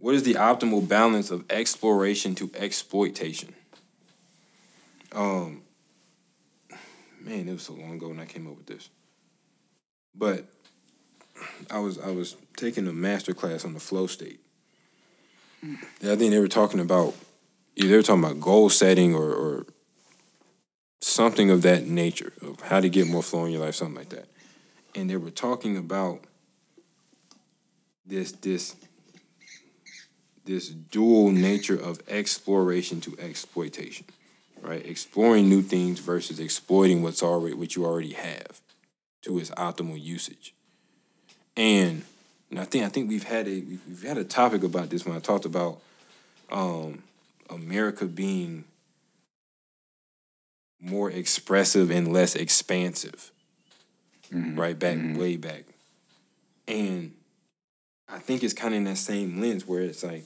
What is the optimal balance of exploration to exploitation? Um, man, it was so long ago when I came up with this. But I was I was taking a master class on the flow state. I think they were talking about either they were talking about goal setting or, or something of that nature of how to get more flow in your life, something like that. And they were talking about this this this dual nature of exploration to exploitation, right? Exploring new things versus exploiting what's already what you already have to its optimal usage. And, and I think I think we've had a we've, had a topic about this when I talked about um, America being more expressive and less expansive, right back way back, and I think it's kind of in that same lens where it's like,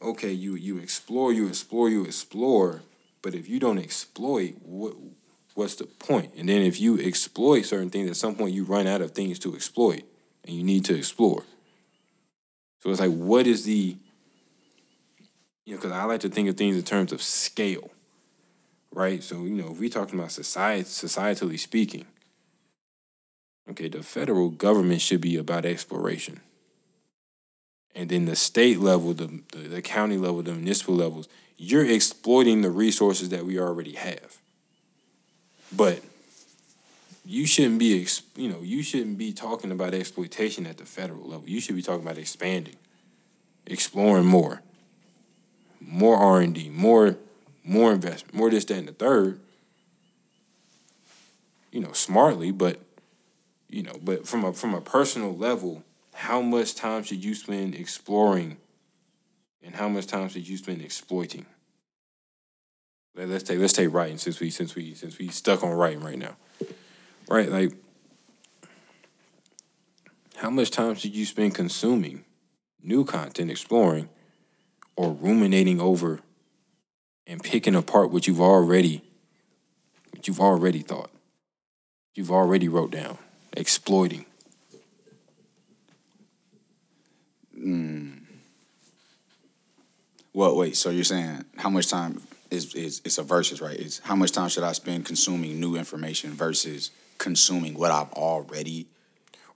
okay, you you explore, you explore, you explore, but if you don't exploit, what what's the point? And then if you exploit certain things, at some point you run out of things to exploit, and you need to explore. So it's like, what is the you know, because I like to think of things in terms of scale, right? So you know, if we're talking about society, societally speaking, okay, the federal government should be about exploration and then the state level, the, the, the county level, the municipal levels, you're exploiting the resources that we already have. But you shouldn't be, you know, you shouldn't be talking about exploitation at the federal level. You should be talking about expanding, exploring more, more R and D, more, more investment, more this, that, and the third. You know, smartly, but you know, but from a from a personal level, how much time should you spend exploring? And how much time should you spend exploiting? Let- let's take let's take writing since we since we since we stuck on writing right now. Right like how much time should you spend consuming new content exploring or ruminating over and picking apart what you've already what you've already thought you've already wrote down exploiting Mm. Well, wait. So you're saying how much time is is it's a versus, right? It's how much time should I spend consuming new information versus consuming what I've already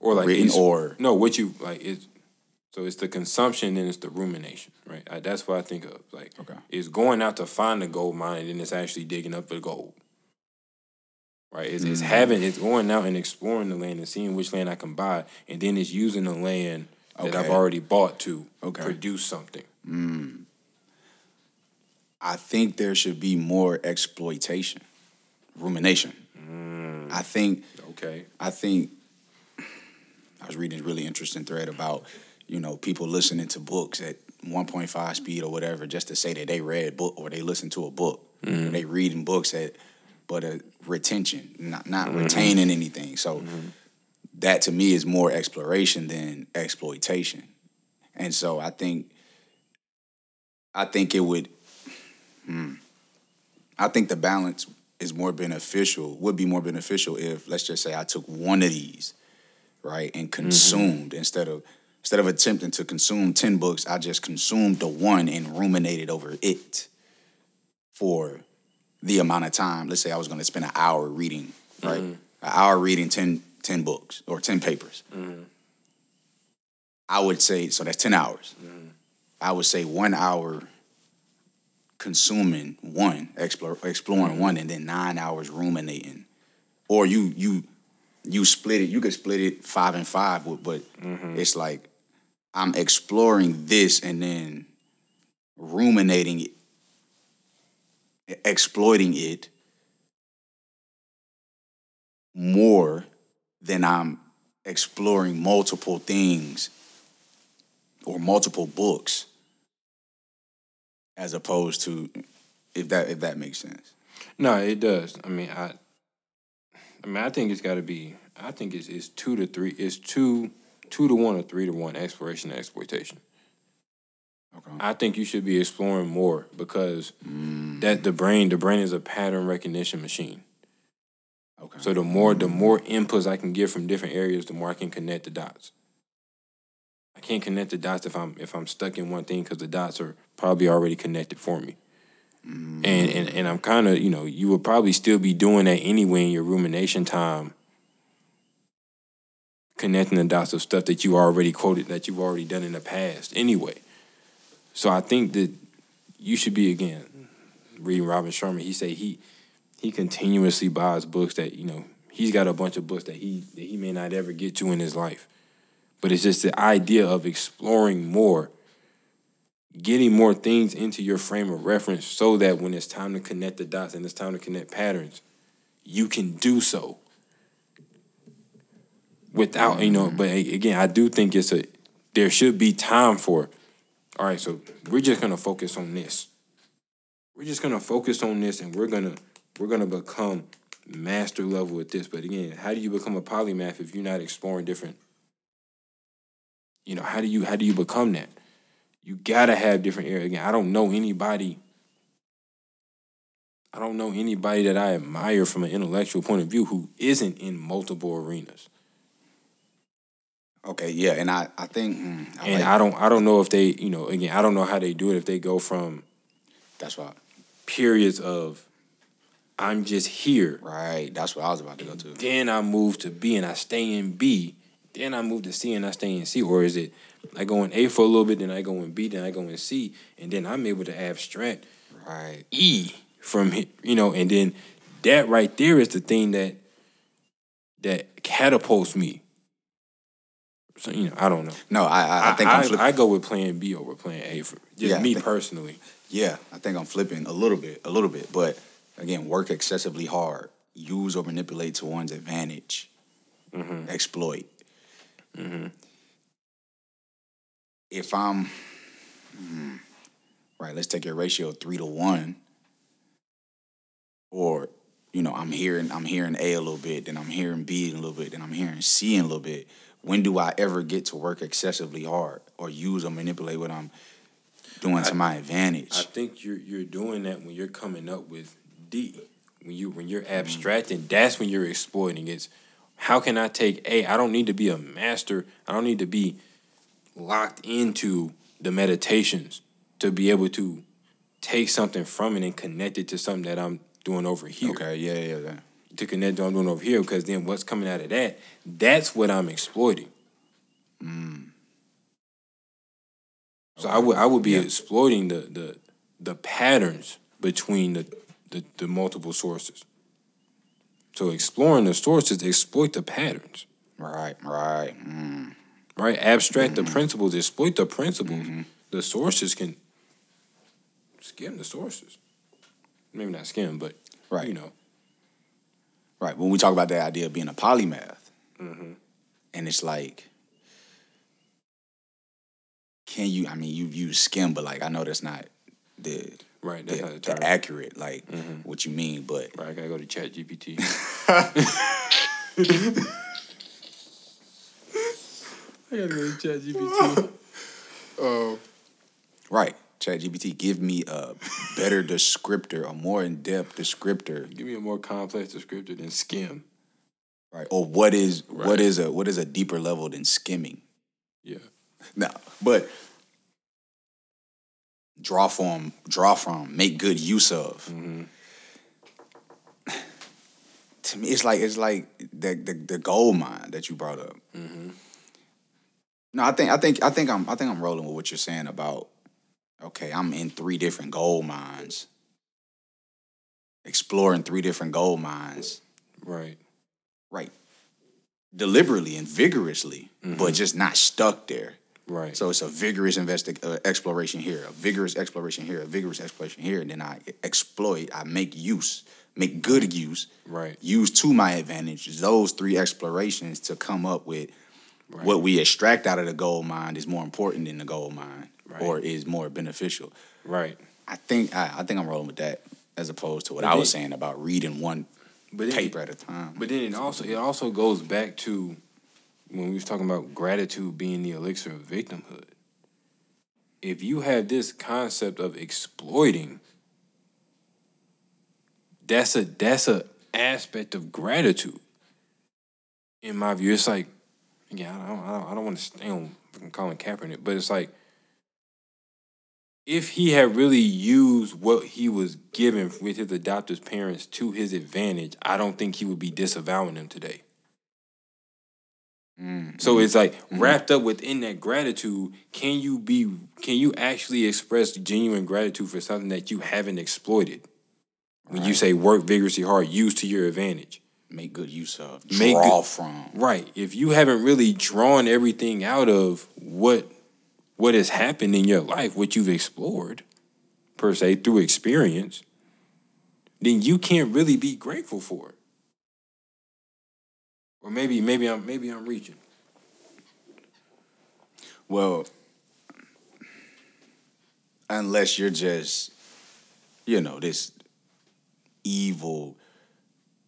or like written or no what you like it's so it's the consumption and it's the rumination right I, that's what i think of like Okay. it's going out to find the gold mine and then it's actually digging up the gold right it's, it's mm. having it's going out and exploring the land and seeing which land i can buy and then it's using the land that i've already bought to Okay. produce something mm. I think there should be more exploitation, rumination. Mm. I think okay I think I was reading a really interesting thread about, you know, people listening to books at 1.5 speed or whatever just to say that they read book or they listened to a book. Or they reading books at but a retention, not not retaining anything. So mm-hmm. That to me is more exploration than exploitation. And so I think I think it would hmm, I think the balance is more beneficial, would be more beneficial if, let's just say, I took one of these, right, and consumed instead of instead of attempting to consume ten books, I just consumed the one and ruminated over it for the amount of time. Let's say I was going to spend an hour reading, right, an hour reading 10, 10 books or ten papers. Mm-hmm. I would say so. That's ten hours. Mm-hmm. I would say one hour consuming one, explore, exploring mm-hmm. one, and then nine hours ruminating. Or you you you split it. You could split it five and five, but, but it's like I'm exploring this and then ruminating it, exploiting it more than I'm exploring multiple things or multiple books as opposed to if that if that makes sense. no it does i mean i i mean i think it's got to be i think it's, it's two to three it's two two to one or three to one exploration and exploitation Okay. I think you should be exploring more because mm. that the brain the brain is a pattern recognition machine. Okay. So the more the more inputs I can get from different areas, the more I can connect the dots. I can't connect the dots if I'm if I'm stuck in one thing because the dots are probably already connected for me. Mm-hmm. And and and I'm kind of you know you will probably still be doing that anyway in your rumination time, connecting the dots of stuff that you already quoted that you've already done in the past anyway. So I think that you should be again reading Robin Sharma. He say he he continuously buys books that you know he's got a bunch of books that he that he may not ever get to in his life, but it's just the idea of exploring more getting more things into your frame of reference so that when it's time to connect the dots and it's time to connect patterns, you can do so without, you know, but again, I do think it's a there should be time for all right, so we're just gonna focus on this. We're just gonna focus on this and we're gonna we're gonna become master level at this. But again, how do you become a polymath if you're not exploring different? You know, how do you how do you become that? you gotta have different areas. Again, I don't know anybody. I don't know anybody that I admire from an intellectual point of view who isn't in multiple arenas. Okay, yeah, and I I think, mm, I and like- I don't I don't know if they you know again I don't know how they do it if they go from that's right, periods of I'm just here, right. That's what I was about to go to. then I move to B and I stay in B, then I move to C and I stay in C, or is it I go in A for a little bit, then I go in B, then I go in C, and then I'm able to abstract Right. E from you know, and then that right there is the thing that that catapults me. So you know, I don't know. No, I I, I think I, I. I go with playing B over playing A for just Yeah, me think- personally. yeah, I think I'm flipping a little bit, a little bit. But again, work excessively hard, use or manipulate to one's advantage, Mm-hmm. exploit. If I'm hmm, right, let's take your ratio three to one, or you know, I'm hearing I'm hearing A a little bit, then I'm hearing B a little bit, then I'm hearing C a little bit. When do I ever get to work excessively hard or use or manipulate what I'm doing to my advantage? I think you're you're doing that when you're coming up with D. When you when you're Mm-hmm. abstracting, that's when you're exploiting. It's how can I take A? I don't need to be a master. I don't need to be locked into the meditations to be able to take something from it and connect it to something that I'm doing over here. okay, yeah, yeah, yeah. To connect to what I'm doing over here, because then what's coming out of that, that's what I'm exploiting. Mm. So I would I would be exploiting the the the patterns between the, the the multiple sources. So exploring the sources, exploit the patterns, Right, right. Mm. right? Abstract the principles, exploit the principles. The sources can skim the sources. Maybe not skim, but Right. you know, Right. When we talk about the idea of being a polymath, Mm-hmm. and it's like, can you? I mean, you've used skim, but like I know that's not the right? That's the, not the the term. accurate like mm-hmm. what you mean, but Right, I gotta go to Chat GPT. I gotta go to Chat GPT. Oh. right. ChatGPT, give me a better descriptor, a more in depth descriptor, Give me a more complex descriptor than skim. right? Or what is Right. what is a what is a deeper level than skimming? Yeah. No, but draw from, draw from, make good use of. To me, it's like it's like the the, the gold mine that you brought up. No, I think I think I think I'm I think I'm rolling with what you're saying about. Okay, I'm in three different gold mines, exploring three different gold mines Right. right deliberately and vigorously but mm-hmm. just not stuck there Right. so it's a vigorous investi- uh, exploration here a vigorous exploration here a vigorous exploration here and then i exploit i make use make good use Right. use to my advantage those three explorations to come up with what we extract out of the gold mine is more important than the gold mine right. or is more beneficial Right. i think I, I think i'm rolling with that as opposed to what But i was then- saying about reading one But then, paper at a time But then it also it also goes back to when we was talking about gratitude being the elixir of victimhood. If you have this concept of exploiting, that's a that's a aspect of gratitude. In my view, it's like yeah, I don't I don't, I don't want to stay on Colin Kaepernick, but it's like if he had really used what he was given with his adoptive parents to his advantage, I don't think he would be disavowing them today. Mm-hmm. So it's like mm-hmm. wrapped up within that gratitude. Can you be? Can you actually express genuine gratitude for something that you haven't exploited? When right. you say work vigorously hard, use to your advantage, make good use of, make draw good, from. Right. If you haven't really drawn everything out of what what has happened in your life, what you've explored, per se, through experience, then you can't really be grateful for it. Or maybe, maybe I'm maybe I'm reaching. Well, unless you're just, you know, this evil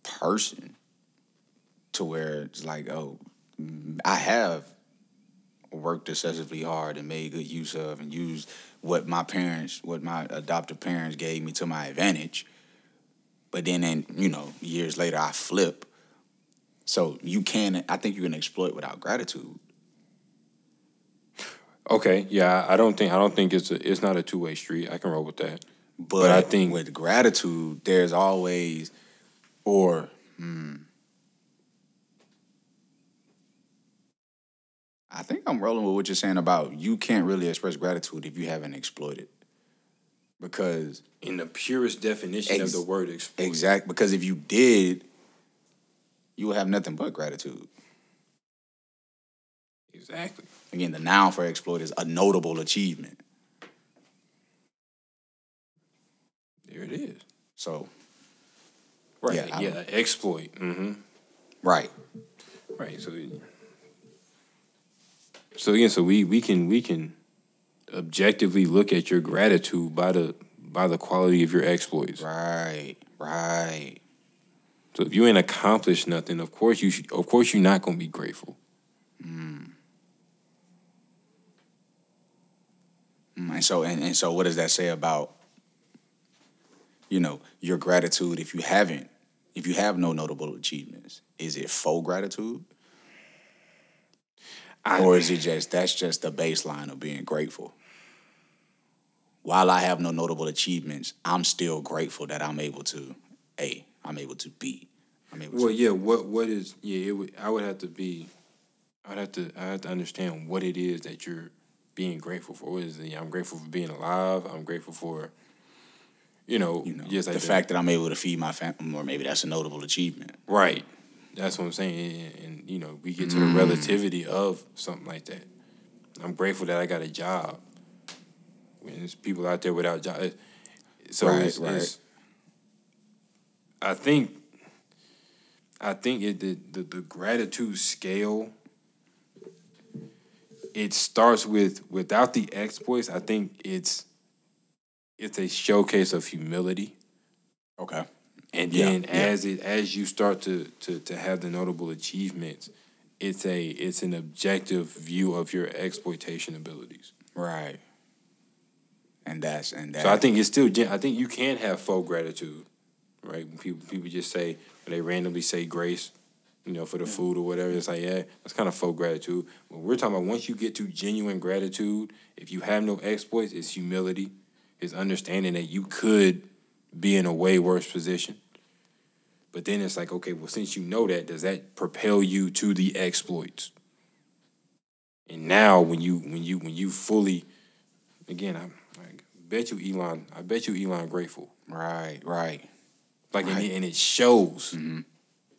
person to where it's like, oh, I have worked excessively hard and made good use of and used what my parents, what my adoptive parents gave me to my advantage. But then, in, you know, years later, I flip. So you can, I think you can exploit without gratitude. Okay, yeah, I don't think I don't think it's a, it's not a two way street. I can roll with that. But, but I think with gratitude, there's always, or hmm, I think I'm rolling with what you're saying about you can't really express gratitude if you haven't exploited. Because in the purest definition ex- of the word exploit. Exact because if you did, you would have nothing but gratitude. Exactly. Again, the noun for exploit is a notable achievement. There it is. So Right. Yeah, yeah exploit. Mm-hmm. Right. Right. So so again, so we we can we can objectively look at your gratitude by the by the quality of your exploits. Right, right. So if you ain't accomplished nothing, of course you should, of course you're not gonna be grateful. Mm. And so and, and so what does that say about you know your gratitude if you haven't if you have no notable achievements? Is it full gratitude? I, or is it just that's just the baseline of being grateful? While I have no notable achievements, I'm still grateful that I'm able to, a, I'm able to be. I'm able well, to yeah. What what is yeah? It would, I would have to be. I'd have to. I have to understand what it is that you're being grateful for. What is it? I'm grateful for being alive. I'm grateful for. You know, you know just like the fact that I'm able to feed my family, or maybe that's a notable achievement. Right. That's what I'm saying. And, and you know, we get to the mm. relativity of something like that. I'm grateful that I got a job. When there's people out there without jobs, so right, it's, right. It's, I think, I think it the, the the gratitude scale. It starts with without the exploits. I think it's it's a showcase of humility. Okay. And then yeah, as yeah. it as you start to, to to have the notable achievements, it's a it's an objective view of your exploitation abilities. Right. And that's and that. So I think it's still I think you can have full gratitude, right? When people people just say they randomly say grace, you know, for the yeah. food or whatever, it's like yeah, that's kind of full gratitude. But we're talking about once you get to genuine gratitude, if you have no exploits, it's humility, it's understanding that you could be in a way worse position. But then it's like, okay, well, since you know that, does that propel you to the exploits? And now, when you when you when you fully, again, I, I bet you Elon, I bet you Elon grateful. Right, right. Like right. And, it, and it shows. Mm-hmm.